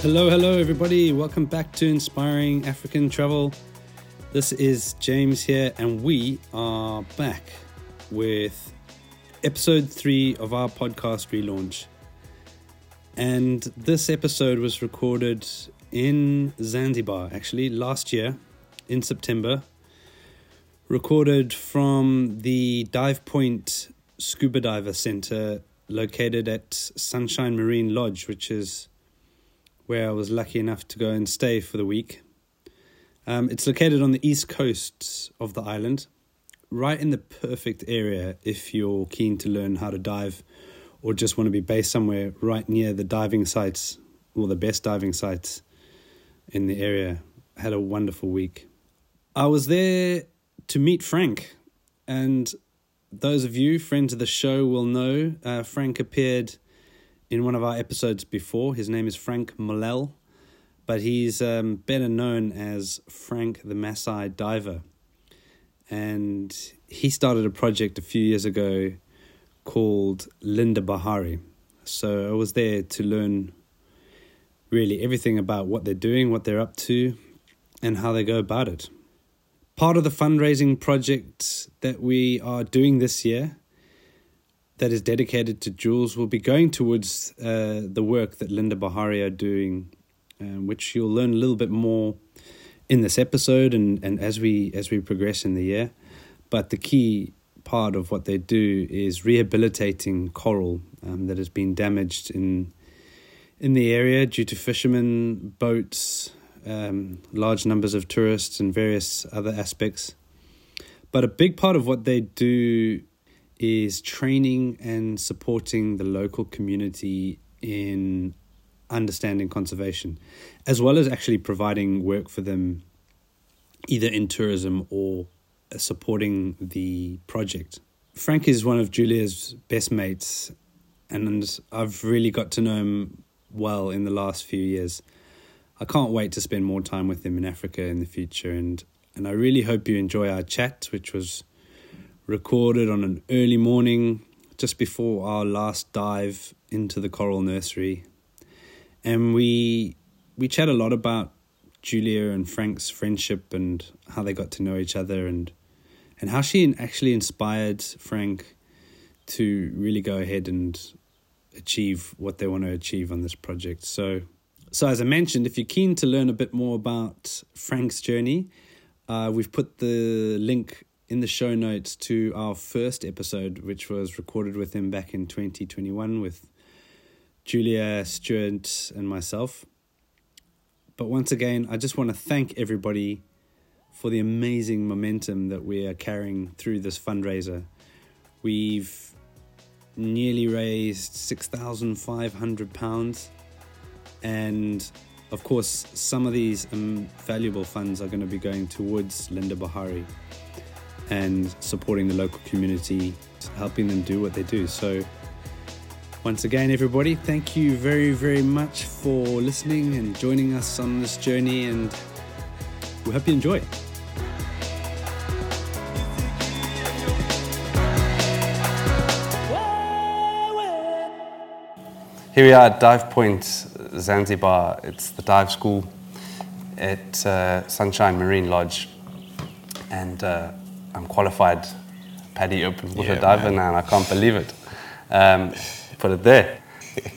Hello, hello, everybody. Welcome back to Inspiring African Travel. This is James here, and we are back with episode three of our podcast relaunch. And this episode was recorded in Zanzibar, actually, last year in September. Recorded from the Dive Point Scuba Diver Center located at Sunshine Marine Lodge, which is where I was lucky enough to go and stay for the week. Um, it's located on the east coast of the island, right in the perfect area if you're keen to learn how to dive or just want to be based somewhere right near the diving sites or the best diving sites in the area. I had a wonderful week. I was there to meet Frank, and those of you friends of the show will know uh, Frank appeared in one of our episodes before. His name is Frank Mollel, but he's um, better known as Frank the Maasai Diver. And he started a project a few years ago called Linda Bahari. So I was there to learn really everything about what they're doing, what they're up to, and how they go about it. Part of the fundraising project that we are doing this year that is dedicated to Jules will be going towards uh, the work that Linda Bahari are doing, um, which you'll learn a little bit more in this episode and, and as we as we progress in the year. But the key part of what they do is rehabilitating coral um, that has been damaged in in the area due to fishermen, boats, um, large numbers of tourists, and various other aspects. But a big part of what they do is training and supporting the local community in understanding conservation, as well as actually providing work for them either in tourism or supporting the project. Frank is one of Julia's best mates, and I've really got to know him well in the last few years. I can't wait to spend more time with him in Africa in the future, and, and I really hope you enjoy our chat, which was recorded on an early morning just before our last dive into the coral nursery. And we we chat a lot about Julia and Frank's friendship and how they got to know each other and and how she actually inspired Frank to really go ahead and achieve what they want to achieve on this project. So so as I mentioned, if you're keen to learn a bit more about Frank's journey, uh, we've put the link in the show notes to our first episode, which was recorded with him back in 2021 with Julia, Stuart, and myself. But once again, I just want to thank everybody for the amazing momentum that we are carrying through this fundraiser. We've nearly raised £6,500, and of course, some of these um, valuable funds are going to be going towards Linda Bahari and supporting the local community, helping them do what they do. So, once again, everybody, thank you very, very much for listening and joining us on this journey, and we hope you enjoy. Here we are at Dive Point, Zanzibar. It's the dive school at uh, Sunshine Marine Lodge. And uh, I'm qualified PADI open water yeah, diver man. now, and I can't believe it. Um, put it there.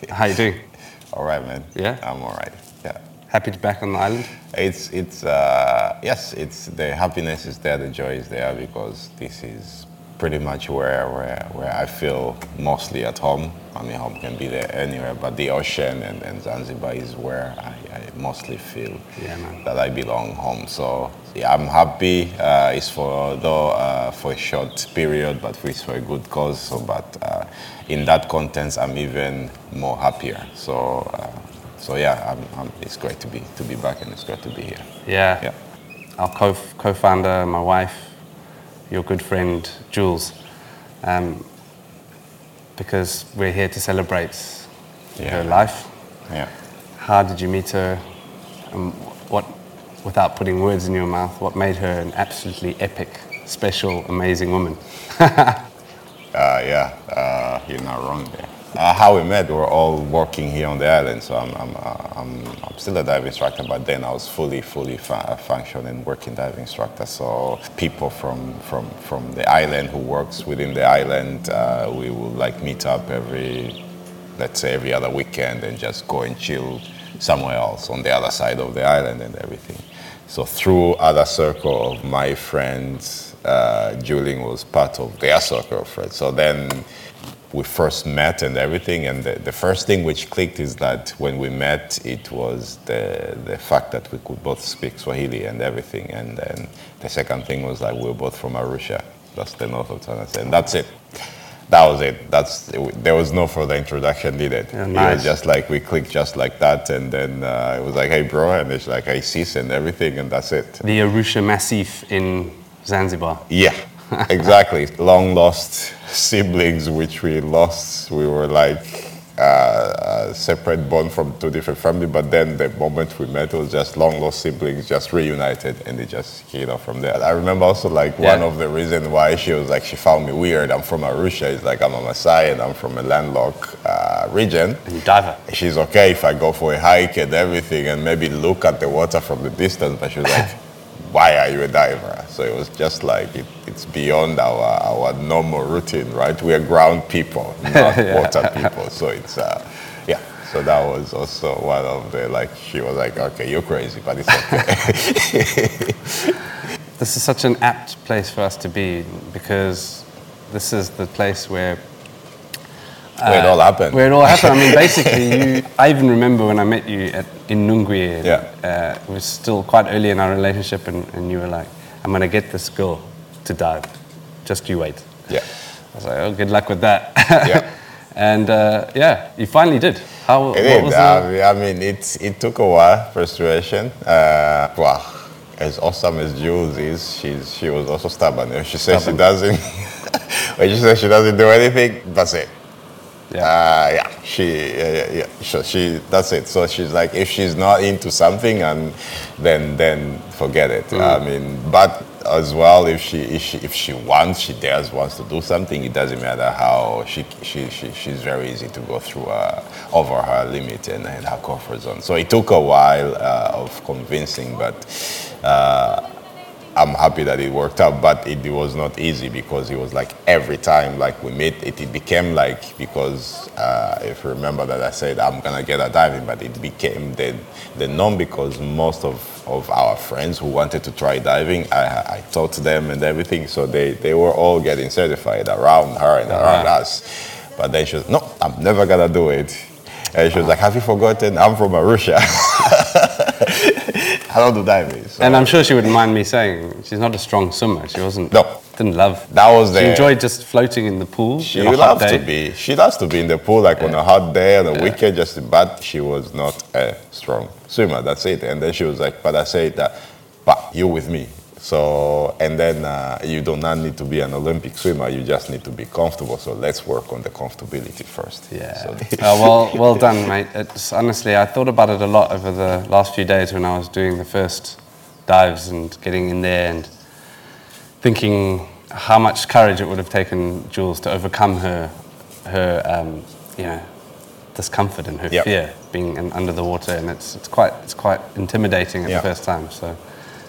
How you doing? All right, man. Yeah, I'm all right. Yeah. Happy to be back on the island. It's it's uh, yes, it's the happiness is there, the joy is there because this is pretty much where, where, where I feel mostly at home. I mean, home can be there anywhere, but the ocean and, and Zanzibar is where I, I mostly feel yeah, that I belong home. So I'm happy. Uh, it's for though uh, for a short period, but it's for a good cause. So, but uh, in that context, I'm even more happier. So, uh, so yeah, I'm, I'm, it's great to be to be back, and it's great to be here. Yeah, yeah. Our co co-founder, my wife your good friend Jules, um, because we're here to celebrate yeah. her life. Yeah. How did you meet her? Um, what, without putting words in your mouth, what made her an absolutely epic, special, amazing woman? uh, yeah, uh, you're not wrong there. uh, how we met, we were all working here on the island. So I'm, I'm, uh, I'm, I'm still a dive instructor, but then I was fully, fully fu- functioning working dive instructor. So people from, from, from the island who works within the island, uh, we will like meet up every, let's say every other weekend and just go and chill somewhere else on the other side of the island and everything. So through other circle of my friends, uh, Julia was part of their circle of friends. So then we first met and everything. And the, the first thing which clicked is that when we met, it was the, the fact that we could both speak Swahili and everything. And then the second thing was that we were both from Arusha, that's the north of Tanzania. And that's it. That was it. That's there was no further introduction needed. Yeah, It nice. was just like we clicked just like that, and then uh, it was like, "Hey, bro," and it's like, "Hey, sis," and everything, and that's it. The Arusha Maasai in Zanzibar. Yeah, exactly. Long lost siblings, which we lost. We were like uh, a separate born from two different families, but then the moment we met, it was just long lost siblings just reunited, and it just hit off from there. I remember also like one of the reasons why she was like she found me weird. I'm from Arusha. It's like I'm a Maasai and I'm from a landlocked uh, region. And you diver. She's okay if I go for a hike and everything and maybe look at the water from the distance, but she was like, why are you a diver? So it was just like, it, it's beyond our, our normal routine, right? We are ground people, not water people. So it's, uh, yeah. So that was also one of the, like, she was like, okay, you're crazy, but it's okay. This is such an apt place for us to be because this is the place where Where it all happened. Where it all happened. I mean, basically, you, I even remember when I met you at, in Nungwi. and, Yeah. Uh, it was still quite early in our relationship, and, and you were like, I'm going to get this girl to dive. Just you wait. yeah. I was like, oh, good luck with that. Yeah. and uh, yeah, you finally did. How, It did. was the, I mean, it, it took a while, frustration. Uh, well, as awesome as Jules is, she's, she was also stubborn. She says she doesn't, when she says she doesn't do anything, that's it. Yeah. Uh, yeah, she, yeah, yeah, yeah. So she, that's it. So she's like, if she's not into something, and then then forget it. I mean, but as well, if she if she if she wants, she dares wants to do something. It doesn't matter how she she, she she's very easy to go through uh, over her limit and, and her comfort zone. So it took a while uh, of convincing, but. Uh, I'm happy that it worked out, but it, was not easy because it was like every time like we meet, it, it became like because uh, if you remember that I said I'm gonna get a diving, but it became the the norm because most of, of our friends who wanted to try diving, I, I taught them and everything, so they, they were all getting certified around her and around Wow. us. But then she was, no, I'm never gonna do it. And she was like, have you forgotten? I'm from Arusha. I don't do diving. So. and I'm sure she wouldn't mind me saying she's not a strong swimmer. She wasn't. No. Didn't love. That was the. She enjoyed just floating in the pool. She in a hot loves to be. She loves to be in the pool, like on a hot day on a weekend. Just, but she was not a strong swimmer. That's it. And then she was like, "But I said that, but you with me." So, and then uh, you do not need to be an Olympic swimmer. You just need to be comfortable. So let's work on the comfortability first. Yeah. So, oh, well, well done, mate. It's honestly, I thought about it a lot over the last few days when I was doing the first dives and getting in there and thinking how much courage it would have taken Jules to overcome her, her, um, you know, discomfort and her Yep. fear being in, under the water, and it's it's quite it's quite intimidating at Yeah. the first time. So,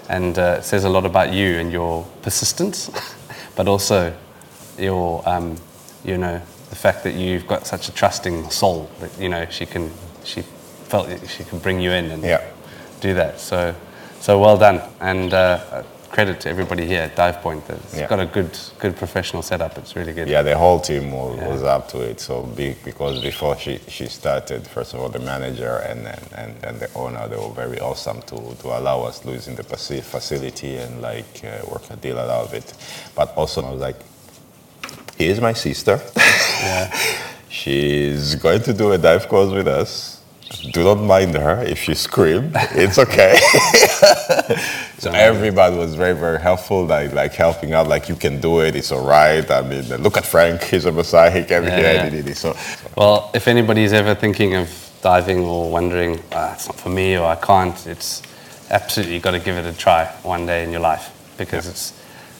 and uh, it says a lot about you and your persistence, but also your um, you know the fact that you've got such a trusting soul that you know she can she felt she could bring you in and Yeah. do that. So so well done and. Uh, Credit to everybody here at Dive Point. That's Yeah. got a good, good professional setup. It's really good. yeah, the whole team was, Yeah. was up to it. So big because before she, she started, first of all, the manager and, and, and, the owner, they were very awesome to, to allow us using the facility and like uh, work a deal out of it. But also, I was like, here's my sister. Yeah. She's going to do a dive course with us. Do not mind her if she screams. It's okay. so everybody was very, very helpful, like like helping out, like you can do it, it's all right. I mean, look at Frank, he's a Maasai, he came Yeah, here, yeah. he did it. So Well, if anybody's ever thinking of diving or wondering, ah, it's not for me or I can't, it's absolutely got to give it a try one day in your life because it's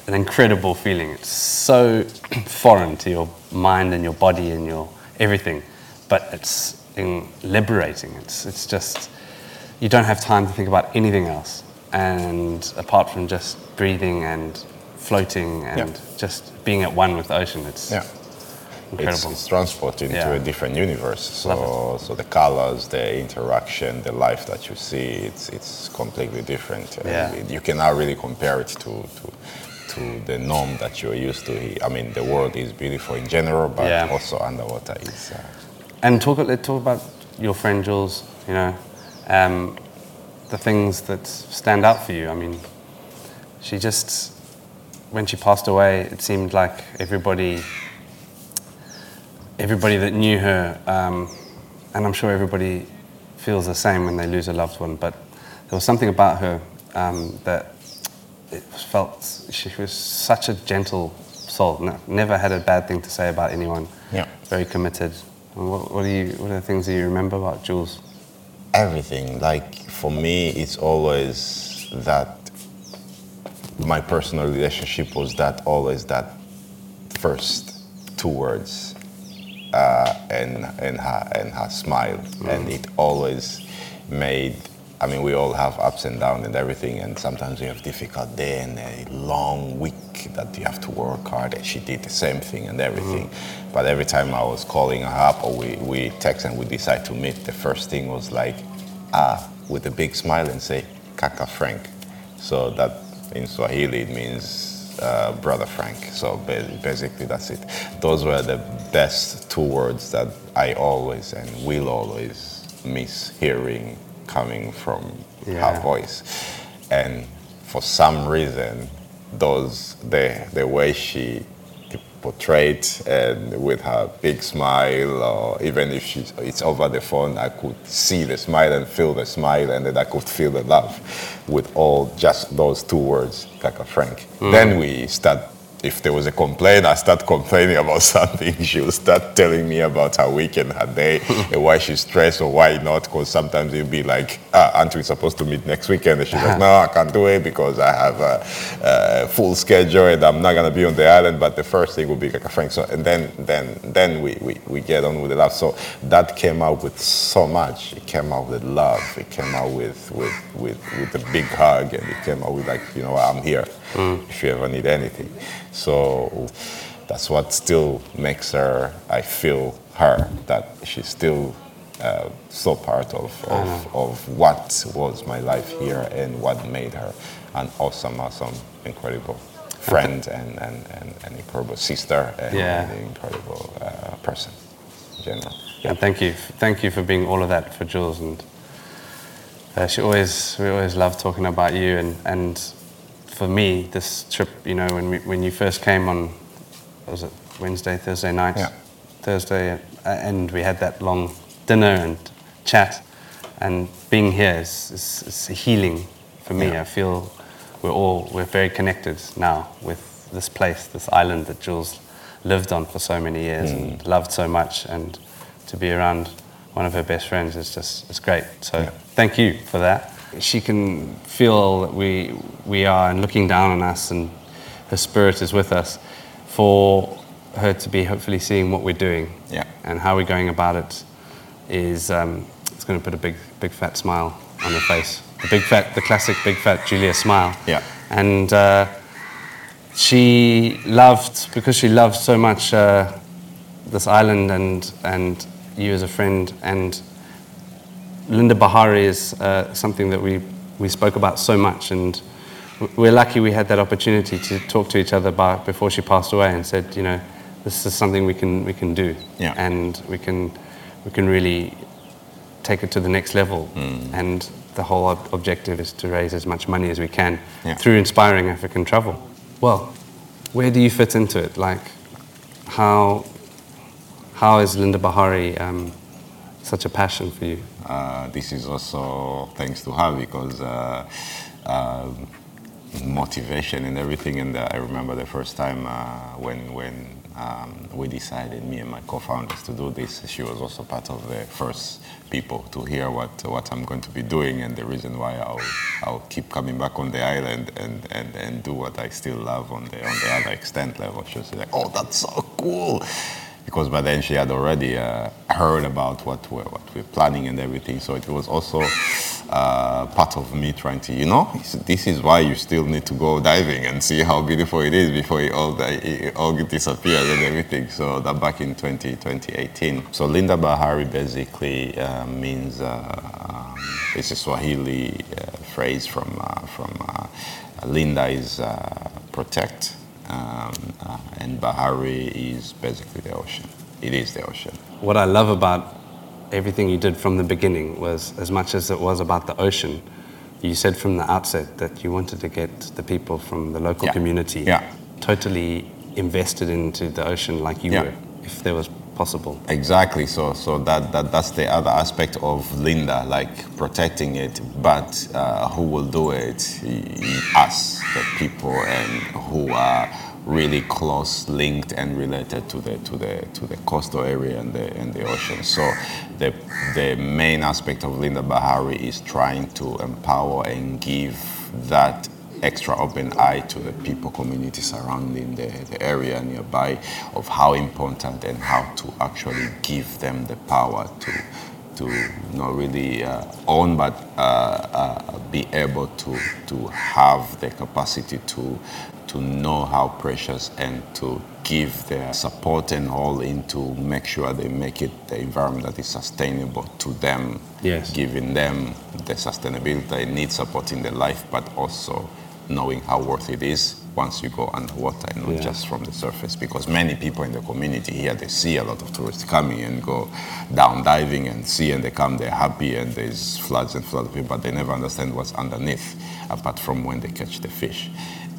an incredible feeling. It's so foreign to your mind and your body and your everything. but it's in liberating. It's, it's just, you don't have time to think about anything else. And apart from just breathing and floating and Yeah. just being at one with the ocean, it's Yeah. incredible. It's, it's transported into Yeah. a different universe. So, so the colors, the interaction, the life that you see, it's it's completely different. Yeah. it- you cannot really compare it to, to to the norm that you're used to. I mean, the world is beautiful in general, but Yeah. also underwater is. Uh, And talk, let's talk about your friend Jules, you know, um, the things that stand out for you. I mean, she just, when she passed away, it seemed like everybody, everybody that knew her, um, and I'm sure everybody feels the same when they lose a loved one, but there was something about her um, that it felt, she was such a gentle soul, no, never had a bad thing to say about anyone Yeah. very committed. What, what, are you, what are the things that you remember about Jules? everything. Like for me, it's always that my personal relationship was that always that first two words uh, and and her and her smile, and it always made. I mean, we all have ups and downs and everything, and sometimes we have difficult day and a long week that you have to work hard. And she did the same thing and everything. But every time I was calling her up or we, we text and we decide to meet, the first thing was like, ah, with a big smile and say, Kaka Frank. So that in Swahili it means uh, brother Frank. So basically that's it. Those were the best two words that I always and will always miss hearing coming from Yeah. her voice. And for some reason, those the the way she portrayed and with her big smile or even if she's it's over the phone i could see the smile and feel the smile and then i could feel the love with all just those two words kaka frank. Mm. Then we start if there was a complaint i start complaining about something. She'll start telling me about her week and her day and why she's stressed or why not because sometimes it'll be like ah, aren't we supposed to meet next weekend? And she's like no i can't do it because i have a, a full schedule and i'm not going to be on the island. But the first thing will be like a frank so and then then then we, we, we get on with the love. So that came out with so much. It came out with love. It came out with with with, with a big hug and it came out with like you know i'm here if you ever need anything so that's what still makes her i feel her that she's still uh, so part of, of, of what was my life here and what made her an awesome, awesome, incredible friend and, and, and, and incredible sister and Yeah. an incredible uh, person in general. And thank you, thank you for being all of that for Jules. And uh, she always, we always love talking about you. And, and for me, this trip, you know, when we, when you first came on, was it Wednesday, Thursday night, Yeah. Thursday, uh, and we had that long dinner and chat. And being here is, is, is healing for me. Yeah. I feel we're all we're very connected now with this place, this island that Jules lived on for so many years and loved so much. And to be around one of her best friends is just it's great. So thank you for that. She can feel that we we are and looking down on us, and her spirit is with us. For her to be hopefully seeing what we're doing Yeah. and how we're going about it is um, it's going to put a big big fat smile on her face. The big fat, the classic big fat Julia smile. Yeah. And uh, she loved because she loved so much uh, this island and and you as a friend and Linda Bahari is uh, something that we we spoke about so much and we're lucky we had that opportunity to talk to each other about before she passed away and said you know this is something we can we can do. Yeah. and we can we can really take it to the next level. And the whole ob- objective is to raise as much money as we can Yeah. through inspiring African travel. Well where do you fit into it? Like how how is Linda Bahari um, such a passion for you Uh, this is also thanks to her because uh, um motivation and everything. And uh, I remember the first time uh, when when um, we decided, me and my co-founders, to do this. She was also part of the first people to hear what what I'm going to be doing and the reason why I'll I'll keep coming back on the island and, and, and do what I still love on the on the other extent level. She was like, "Oh, that's so cool." Because by then she had already uh, heard about what we're, what we're planning and everything. So it was also uh, part of me trying to, you know, this is why you still need to go diving and see how beautiful it is before it all, it all disappears and everything. So that back in 20, 2018. So Linda Bahari basically uh, means, uh, um, it's a Swahili uh, phrase from, uh, from Linda is protect um, uh, and Bahari is basically the ocean. It is the ocean. What I love about everything you did from the beginning was, as much as it was about the ocean, you said from the outset that you wanted to get the people from the local yeah. community yeah. totally invested into the ocean like you yeah. were, if there was possible. Exactly. So, so that, that that's the other aspect of Linda, like protecting it. But uh, who will do it? Us, the people, and who are really close linked and related to the to the to the coastal area and the and the ocean. So the the main aspect of Linda Bahari is trying to empower and give that extra open eye to the people, community surrounding the, the area nearby of how important and how to actually give them the power to to not really uh, own but uh, uh, be able to to have the capacity to to know how precious and to give their support and all in to make sure they make it the environment that is sustainable to them yes. giving them the sustainability they need supporting their life but also knowing how worth it is once you go underwater and not yeah. just from the surface because many people in the community here they see a lot of tourists coming and go down diving and see and they come they're happy and there's floods and floods but they never understand what's underneath apart from when they catch the fish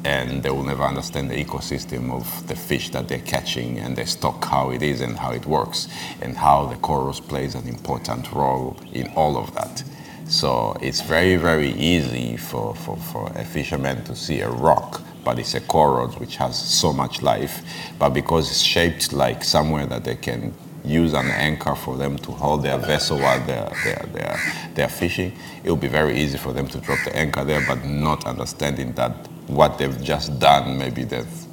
and they will never understand the ecosystem of the fish that they're catching and the stock how it is and how it works and how the corals plays an important role in all of that so it's very, very easy for, for, for a fisherman to see a rock, but it's a coral which has so much life. But because it's shaped like somewhere that they can use an anchor for them to hold their vessel while they're, they're, they're, they're fishing, it will be very easy for them to drop the anchor there, but not understanding that what they've just done, maybe they've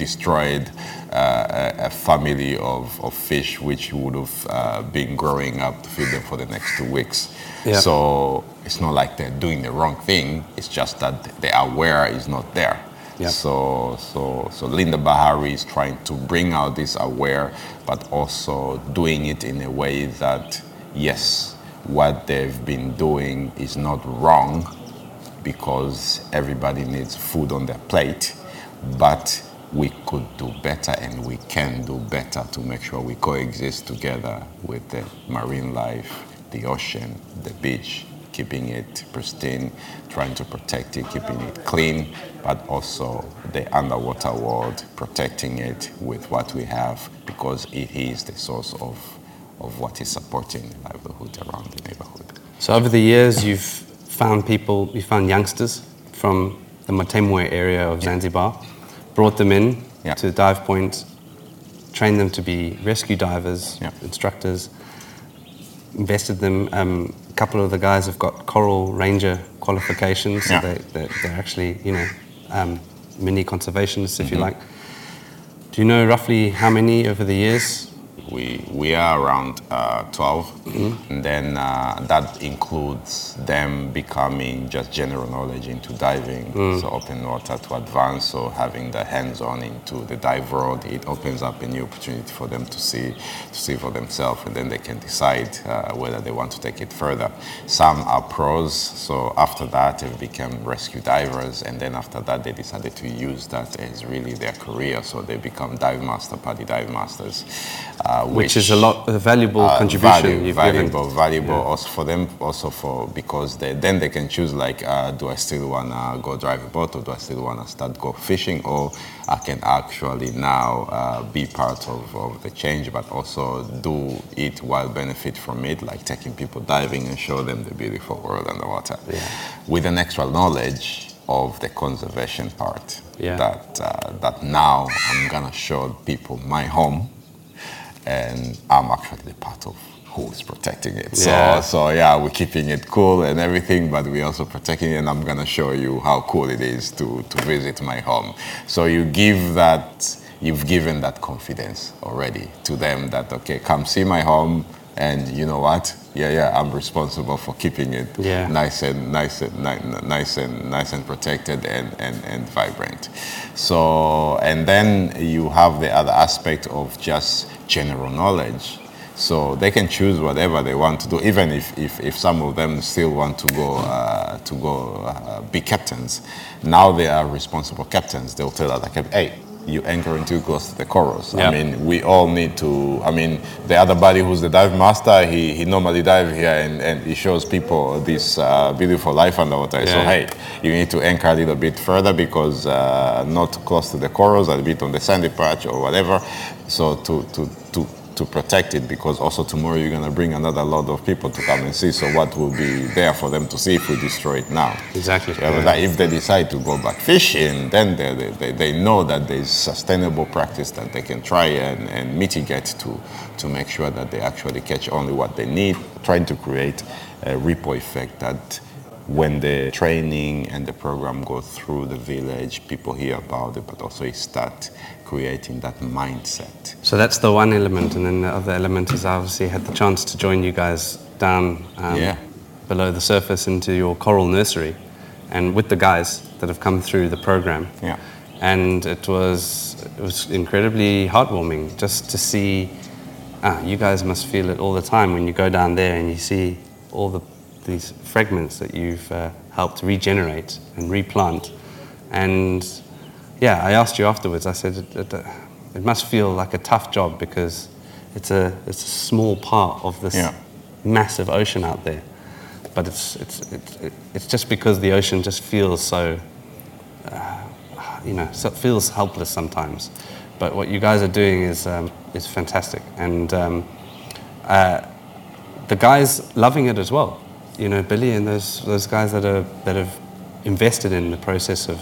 destroyed uh, a, family of, of fish which would have uh, been growing up to feed them for the next two weeks. Yeah. So it's not like they're doing the wrong thing. It's just that the aware is not there. Yep. So, so, so Linda Bahari is trying to bring out this aware, but also doing it in a way that, yes, what they've been doing is not wrong because everybody needs food on their plate, but we could do better and we can do better to make sure we coexist together with the marine life the ocean, the beach, keeping it pristine, trying to protect it, keeping it clean, but also the underwater world, protecting it with what we have because it is the source of, of what is supporting the livelihood around the neighborhood. So over the years, you've found people, you found youngsters from the Matemwe area of Zanzibar, brought them in yeah. to Dive Point, trained them to be rescue divers, yeah. instructors, invested them. Um, a couple of the guys have got Coral Ranger qualifications, so yeah. they, they're, they're, actually, you know, um, mini conservationists, if mm-hmm. you like. Do you know roughly how many over the years we, we are around uh, 12. Mm-hmm. And then uh, that includes them becoming just general knowledge into diving, mm. so open water to advance, so having the hands-on into the dive world, it opens up a new opportunity for them to see, to see for themselves, and then they can decide uh, whether they want to take it further. Some are pros, so after that they become rescue divers, and then after that they decided to use that as really their career, so they become dive master, PADI dive masters. Uh, which, which, is a lot a valuable uh, contribution value, you've valuable, given. valuable yeah. also for them also for because they, then they can choose like uh, do I still wanna go drive a boat or do I still wanna start go fishing or I can actually now uh, be part of, of the change but also do it while benefit from it like taking people diving and show them the beautiful world underwater yeah. with an extra knowledge of the conservation part yeah. that uh, that now I'm gonna show people my home and I'm actually part of who's protecting it. Yeah. So, so yeah, we're keeping it cool and everything, but we're also protecting it. And I'm gonna show you how cool it is to to visit my home. So you give that you've given that confidence already to them that okay, come see my home, and you know what? Yeah, yeah, I'm responsible for keeping it Yeah. nice and nice and ni- nice and nice and protected and, and, and vibrant. So and then you have the other aspect of just general knowledge. So they can choose whatever they want to do, even if, if, if some of them still want to go uh, to go uh, be captains. Now they are responsible captains. They'll tell other captains, hey, you anchor into close to the corals. Yeah. I mean, we all need to. I mean, the other buddy who's the dive master, he, he normally dive here and, and he shows people this uh, beautiful life underwater. So hey, you need to anchor a little bit further because uh, not close to the corals, a bit on the sandy patch or whatever. So to to to to protect it because also tomorrow you're gonna bring another lot of people to come and see. So what will be there for them to see if we destroy it now? Exactly. Yeah, like, if they decide to go back fishing, then they, they, they, know that there's sustainable practice that they can try and, and mitigate to, to make sure that they actually catch only what they need, trying to create a ripple effect that when the training and the program go through the village, people hear about it, but also it start creating that mindset. So that's the one element, and then the other element is I obviously had the chance to join you guys down um, Yeah. below the surface into your coral nursery, and with the guys that have come through the program. Yeah. And it was it was incredibly heartwarming just to see. Ah, you guys must feel it all the time when you go down there and you see all the these fragments that you've uh, helped regenerate and replant, and yeah, I asked you afterwards. I said it, it, it must feel like a tough job because it's a it's a small part of this Yeah. massive ocean out there, but it's it's it's, it's just because the ocean just feels so uh, you know so it feels helpless sometimes. But what you guys are doing is um, is fantastic, and um, uh, the guys loving it as well. You know, Billy and those those guys that are that have invested in the process of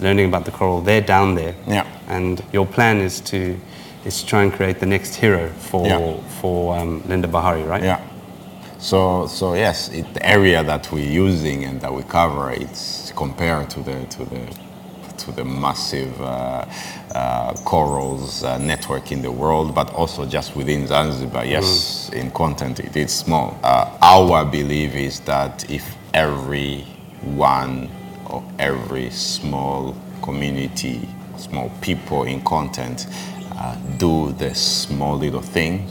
learning about the coral. They're down there, Yeah. and your plan is to is to try and create the next hero for Yeah. for um, Linda Bahari, right? Yeah. So, so yes, it, the area that we're using and that we cover, it's compared to the to the to the massive uh, uh, corals uh, network in the world, but also just within Zanzibar. Yes, in content it is small. Uh, our belief is that if every or every small community, small people in content uh, do the small little thing,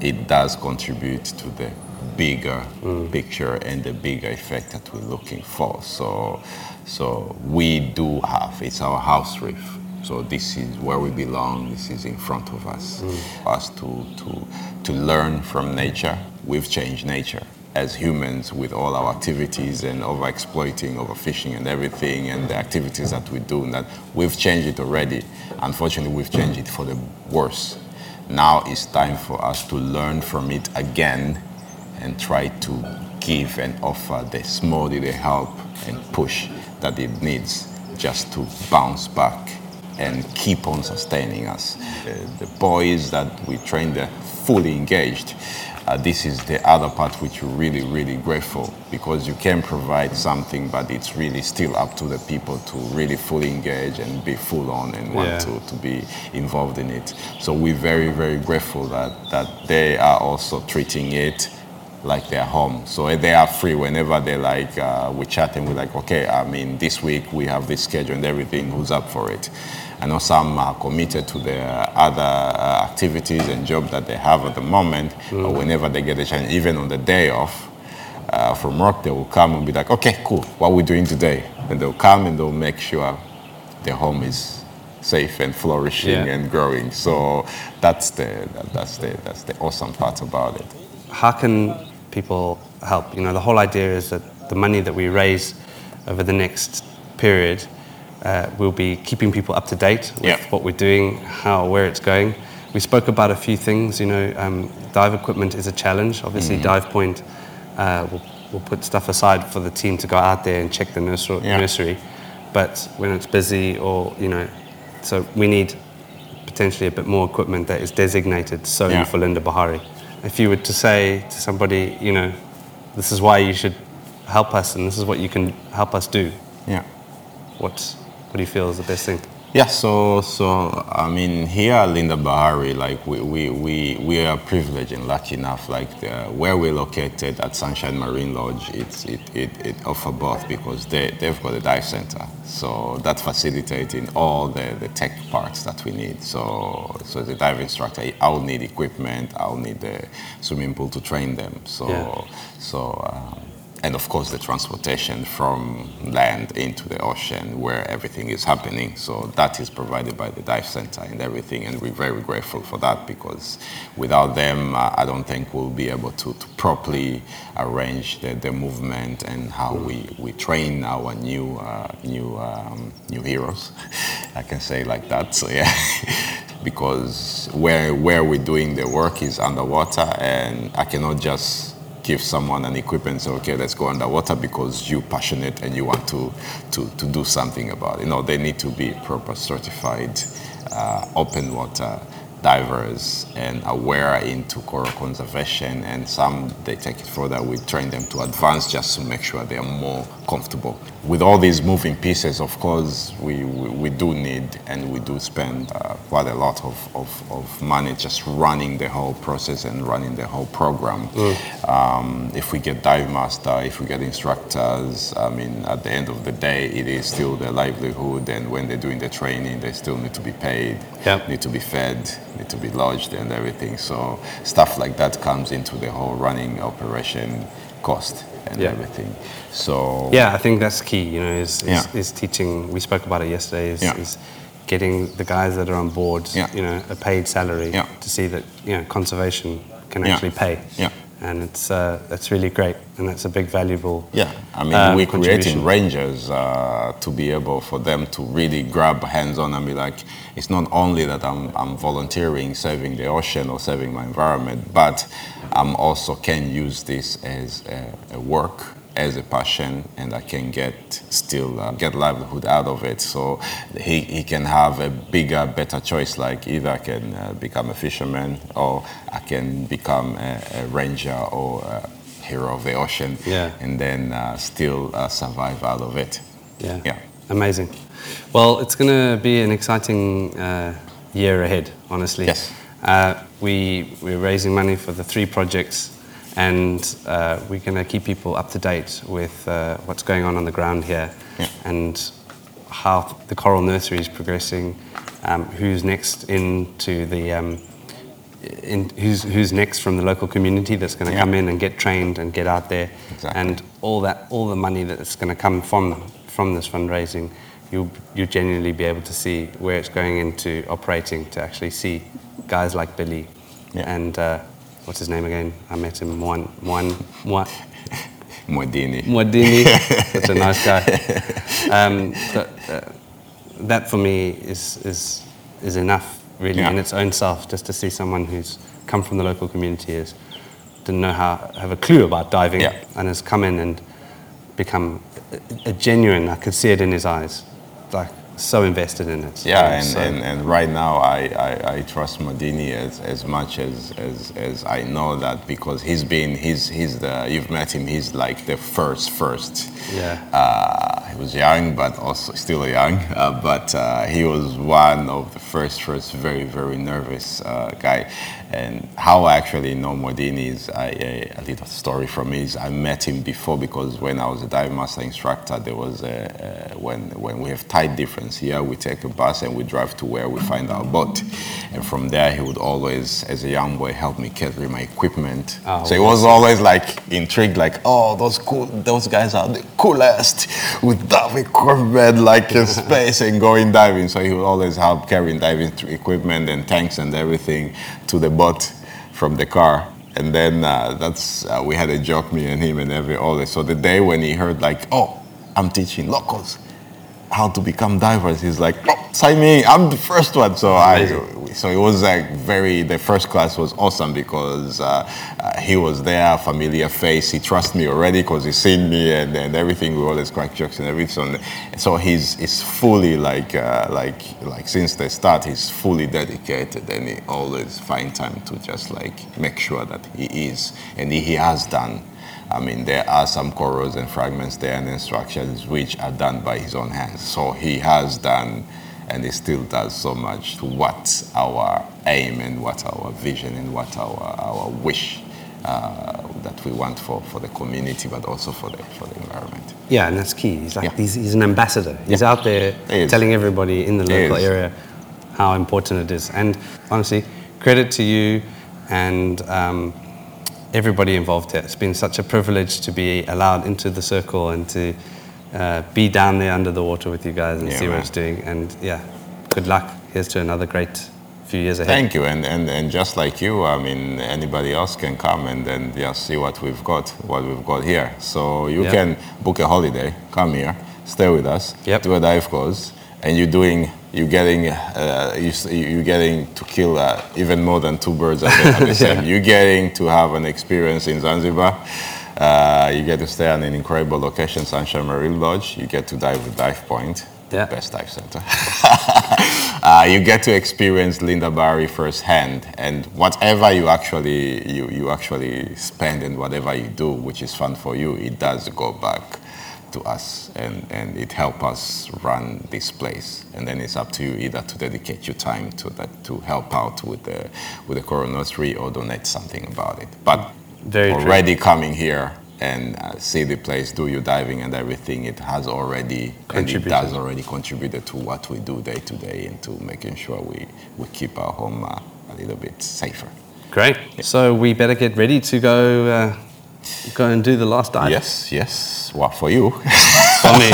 it does contribute to the bigger picture and the bigger effect that we're looking for. So, so we do have it's our house reef. So this is where we belong. This is in front of us. For us to to to learn from nature. We've changed nature as humans with all our activities and over exploiting, overfishing and everything and the activities that we do. And that we've changed it already. Unfortunately, we've changed it for the worse. Now it's time for us to learn from it again and try to give and offer the small little help and push that it needs just to bounce back and keep on sustaining us. The, the boys that we train, they're fully engaged. Uh, this is the other part which we're really, really grateful because you can provide something, but it's really still up to the people to really fully engage and be full on and want Yeah. to, to be involved in it. So we're very, very grateful that, that they are also treating it like their home. So they are free whenever they like, uh, we chat and we're like, okay, I mean, this week we have this schedule and everything, who's up for it? I know some are committed to their other uh, activities and job that they have at the moment, but whenever they get a chance, even on the day off, uh, from work, they will come and be like, okay, cool, what are we doing today? And they'll come and they'll make sure their home is safe and flourishing Yeah. and growing. So that's the, that, that's, the, that's the awesome part about it. how can people help? You know, the whole idea is that the money that we raise over the next period uh, will be keeping people up to date with Yeah. what we're doing, how, where it's going. We spoke about a few things. You know, um, dive equipment is a challenge. Obviously, Mm-hmm. Dive Point uh, will, will put stuff aside for the team to go out there and check the nursery. Yeah. nursery. But when it's busy, or you know, so we need potentially a bit more equipment that is designated solely Yeah. for Linda Bahari. If you were to say to somebody, you know, this is why you should help us and this is what you can help us do, Yeah. what, what do you feel is the best thing? Yeah, so so I mean here at Linda Bahari, like we, we, we, we are privileged and lucky enough, like the, where we're located at Sunshine Marine Lodge, it's it, it, it offer both because they they've got a dive center, so that facilitating all the, the tech parts that we need. So so as a dive instructor, I'll need equipment, I'll need the swimming pool to train them. So Yeah. so. Um, and of course the transportation from land into the ocean where everything is happening. So that is provided by the dive center and everything, and we're very grateful for that because without them, uh, I don't think we'll be able to, to properly arrange the, the movement and how we, we train our new uh, new um, new heroes. I can say like that. So yeah. Because where where we're doing the work is underwater, and I cannot just give someone an equipment and okay, let's go underwater because you're passionate and you want to, to, to do something about it. No, they need to be proper certified uh, open water divers and aware into coral conservation and some they take it further we train them to advance just to make sure they are more comfortable with all these moving pieces of course we, we, we do need and we do spend uh, quite a lot of, of, of money just running the whole process and running the whole program um, if we get dive master if we get instructors i mean at the end of the day it is still their livelihood and when they're doing the training they still need to be paid Yep. need to be fed, need to be lodged and everything. So stuff like that comes into the whole running operation cost and Yeah. everything. So Yeah, I think that's key. You know, is is, Yeah. is teaching. We spoke about it yesterday. Is, Yeah. is getting the guys that are on board, you know, a paid salary to see that you know conservation can actually pay. Yeah. And it's uh, that's really great, and that's a big valuable. Yeah, I mean, uh, we're creating rangers uh, to be able for them to really grab hands on and be like, it's not only that I'm, I'm volunteering, saving the ocean or saving my environment, but I'm also can use this as a, a work, as a passion, and I can get still uh, get livelihood out of it. So he, he can have a bigger, better choice. Like either I can uh, become a fisherman or I can become a, a ranger or a hero of the ocean Yeah. and then uh, still uh, survive out of it. Yeah. Yeah. Amazing. Well, it's going to be an exciting uh, year ahead, honestly. Yes. Uh, we, we're raising money for the three projects, and uh, we're going to keep people up to date with uh, what's going on on the ground here Yeah. and how the coral nursery is progressing, um, who's next into the. Um, in, who's, who's next from the local community that's going to Yeah. come in and get trained and get out there Exactly. and all that all the money that's going to come from from this fundraising you'll you genuinely be able to see where it's going into operating to actually see guys like Billy Yeah. and uh, what's his name again I met him one one one Modini. Mwadini such a nice guy um, but, uh, that for me is is is enough really Yeah. in its own self just to see someone who's come from the local community is didn't know how have a clue about diving Yeah. and has come in and become a, a genuine I could see it in his eyes like so invested in it Yeah, and, So- and, and right now I, I, I trust Modini as, as much as, as, as I know that because he's been, he's, he's the, you've met him, he's like the first, first. Yeah. Uh, he was young, but also still young. Uh, but uh, he was one of the first, first very, very nervous uh, guy. And how I actually know Modini is I, a, a little story from me is I met him before because when I was a dive master instructor, there was a, a when when we have tide difference here, we take a bus and we drive to where we find our boat, and from there he would always, as a young boy, help me carry my equipment. Oh, so he was always like intrigued, like, oh, those cool, those guys are the coolest with dive equipment, like in space and going diving. So he would always help carrying diving equipment and tanks and everything to the boat from the car. And then uh, that's uh, we had a joke, me and him, and every all this. So the day when he heard like, oh, I'm teaching locals how to become divers, he's like, oh, sign me. I'm the first one. So I, so it was like very. The first class was awesome because uh, uh, he was there, familiar face. He trusts me already because he's seen me and, and everything. We always crack jokes and everything. So he's he's fully like uh, like like since the start, he's fully dedicated and he always find time to just like make sure that he is and he, he has done. I mean, there are some corals and fragments there and instructions which are done by his own hands. So he has done and he still does so much to what our aim and what our vision and what our, our wish uh, that we want for, for the community, but also for the, for the environment. Yeah, and that's key. He's like Yeah. he's, he's an ambassador. He's Yeah. out there He telling everybody in the local area how important it is. And honestly, credit to you and um, everybody involved here. It's been such a privilege to be allowed into the circle and to uh, be down there under the water with you guys and Yeah, see what it's doing. And yeah, good luck. Here's to another great few years ahead. Thank you, and, and, and just like you, I mean, anybody else can come and then just see what we've got, what we've got here. So you Yeah. can book a holiday, come here, stay with us, Yep. do a dive course, and you're doing, you're getting, uh, you, you're getting to kill uh, even more than two birds at the, at the same. You're getting to have an experience in Zanzibar. Uh, you get to stay at an incredible location, Sunshine Marine Lodge. You get to dive with Divepoint, Yeah. the best dive center. uh, you get to experience Linda Bahari firsthand, and whatever you actually you, you actually spend and whatever you do, which is fun for you, it does go back to us, and, and it help us run this place. And then it's up to you either to dedicate your time to that to help out with the with the coronary or donate something about it. But Very true. already coming here and uh, see the place, do your diving and everything, it has already and it Contributed. does already contributed to what we do day to day and to making sure we, we keep our home uh, a little bit safer. Great. So we better get ready to go uh, go and do the last dive. Yes, yes. Well, for you. For me.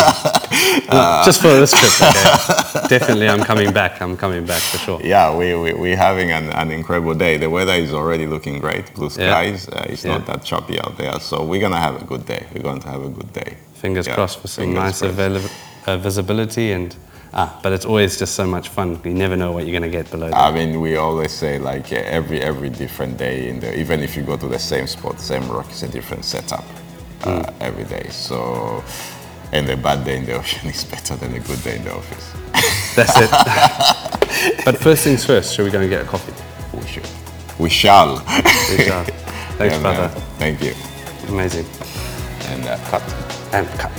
Just for this trip, okay. Definitely, I'm coming back. I'm coming back for sure. yeah, we, we, we're having an, an incredible day. The weather is already looking great. Blue Yeah. skies. Uh, it's not that choppy out there. So we're going to have a good day. We're going to have a good day. Fingers Yeah, crossed for some fingers nice avail- uh, visibility and ah, but it's always just so much fun. You never know what you're going to get below. That. I mean, we always say like every every different day in the even if you go to the same spot, same rock, it's a different setup uh, Mm. every day. So, and a bad day in the ocean is better than a good day in the office. That's it. but first things first, shall we go and get a coffee? We should, we shall. We shall. Thanks, Yeah, brother. man. Thank you. Amazing. And uh, cut. And cut.